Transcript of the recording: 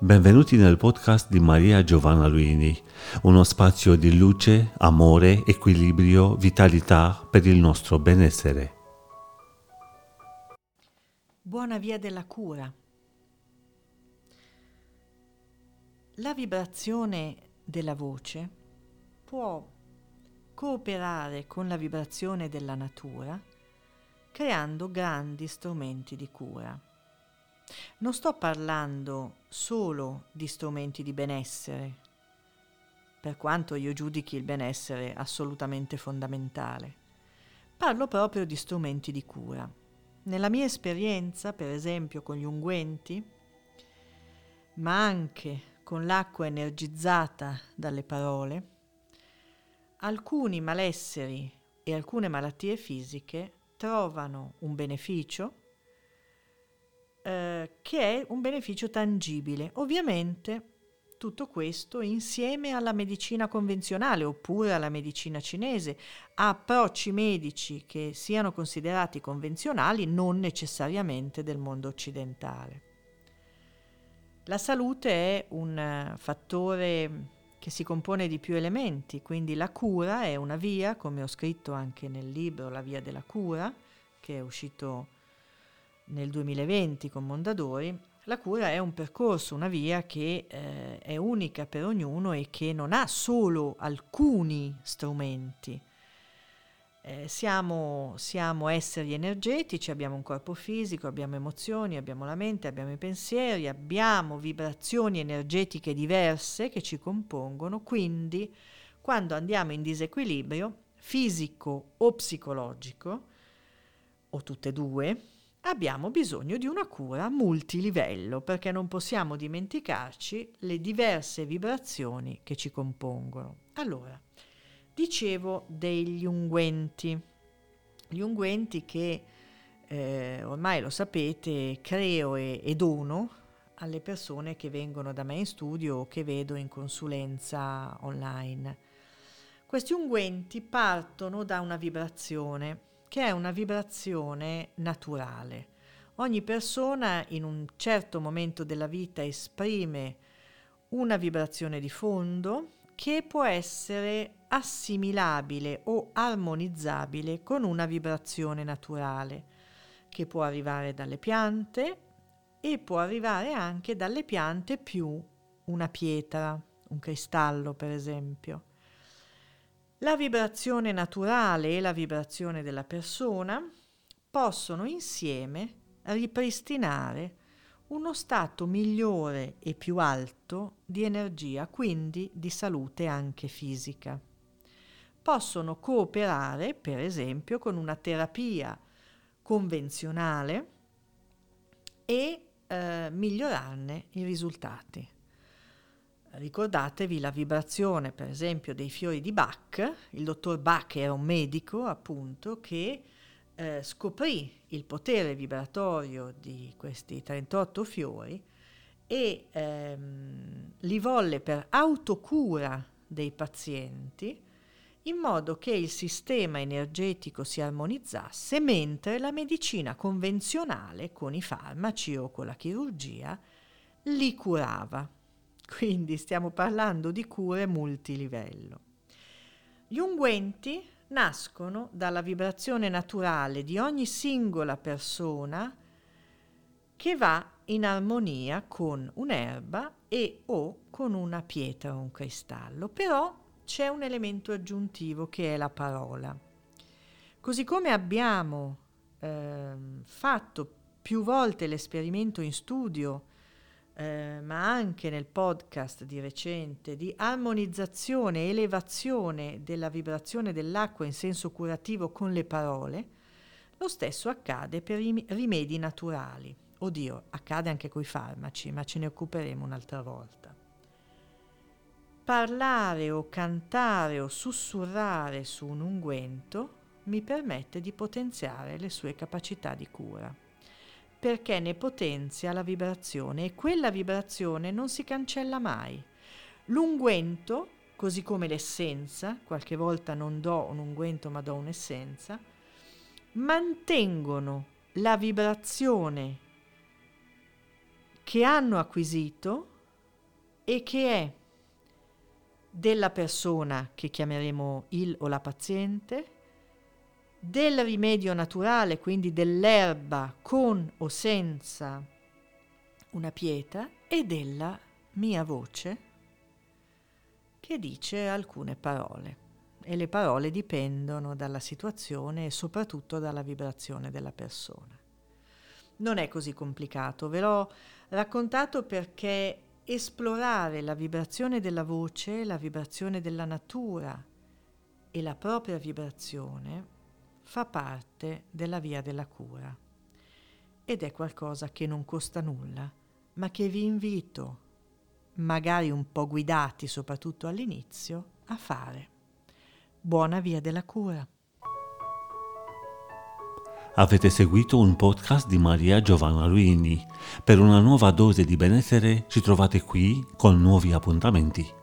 Benvenuti nel podcast di Maria Giovanna Luini, uno spazio di luce, amore, equilibrio, vitalità per il nostro benessere. Buona via della cura. La vibrazione della voce può cooperare con la vibrazione della natura creando grandi strumenti di cura. Non sto parlando solo di strumenti di benessere, per quanto io giudichi il benessere assolutamente fondamentale. Parlo proprio di strumenti di cura. Nella mia esperienza, per esempio con gli unguenti, ma anche con l'acqua energizzata dalle parole, alcuni malesseri e alcune malattie fisiche trovano un beneficio eh, che è un beneficio tangibile. Ovviamente tutto questo insieme alla medicina convenzionale oppure alla medicina cinese, approcci medici che siano considerati convenzionali non necessariamente del mondo occidentale. La salute è un fattore che si compone di più elementi, quindi la cura è una via, come ho scritto anche nel libro La via della cura, che è uscito nel 2020 con Mondadori, la cura è un percorso, una via che eh, è unica per ognuno e che non ha solo alcuni strumenti. Eh, siamo, siamo, esseri energetici, abbiamo un corpo fisico, abbiamo emozioni, abbiamo la mente, abbiamo i pensieri, abbiamo vibrazioni energetiche diverse che ci compongono, quindi quando andiamo in disequilibrio fisico o psicologico, o tutte e due, abbiamo bisogno di una cura multilivello perché non possiamo dimenticarci le diverse vibrazioni che ci compongono. Allora, dicevo degli unguenti, gli unguenti che eh, ormai lo sapete creo e, e dono alle persone che vengono da me in studio o che vedo in consulenza online. Questi unguenti partono da una vibrazione che è una vibrazione naturale. Ogni persona in un certo momento della vita esprime una vibrazione di fondo che può essere assimilabile o armonizzabile con una vibrazione naturale, che può arrivare dalle piante e può arrivare anche dalle piante più una pietra, un cristallo per esempio. La vibrazione naturale e la vibrazione della persona possono insieme ripristinare uno stato migliore e più alto di energia, quindi di salute anche fisica. Possono cooperare, per esempio, con una terapia convenzionale e eh, migliorarne i risultati. Ricordatevi la vibrazione, per esempio, dei fiori di Bach. Il dottor Bach era un medico, appunto, che eh, scoprì il potere vibratorio di questi 38 fiori e ehm, li volle per autocura dei pazienti in modo che il sistema energetico si armonizzasse mentre la medicina convenzionale con i farmaci o con la chirurgia li curava. Quindi stiamo parlando di cure multilivello. Gli unguenti nascono dalla vibrazione naturale di ogni singola persona che va in armonia con un'erba e o con una pietra o un cristallo, però c'è un elemento aggiuntivo che è la parola. Così come abbiamo eh, fatto più volte l'esperimento in studio eh, ma anche nel podcast di recente di armonizzazione e elevazione della vibrazione dell'acqua in senso curativo con le parole, lo stesso accade per i rimedi naturali. Oddio, accade anche con i farmaci, ma ce ne occuperemo un'altra volta. Parlare o cantare o sussurrare su un unguento mi permette di potenziare le sue capacità di cura perché ne potenzia la vibrazione e quella vibrazione non si cancella mai. L'unguento, così come l'essenza, qualche volta non do un unguento ma do un'essenza, mantengono la vibrazione che hanno acquisito e che è della persona che chiameremo il o la paziente, del rimedio naturale, quindi dell'erba con o senza una pietra, e della mia voce che dice alcune parole. E le parole dipendono dalla situazione e soprattutto dalla vibrazione della persona. Non è così complicato, ve l'ho raccontato perché esplorare la vibrazione della voce, la vibrazione della natura e la propria vibrazione fa parte della via della cura ed è qualcosa che non costa nulla, ma che vi invito, magari un po' guidati soprattutto all'inizio, a fare. Buona via della cura. Avete seguito un podcast di Maria Giovanna Luini. Per una nuova dose di benessere ci trovate qui con nuovi appuntamenti.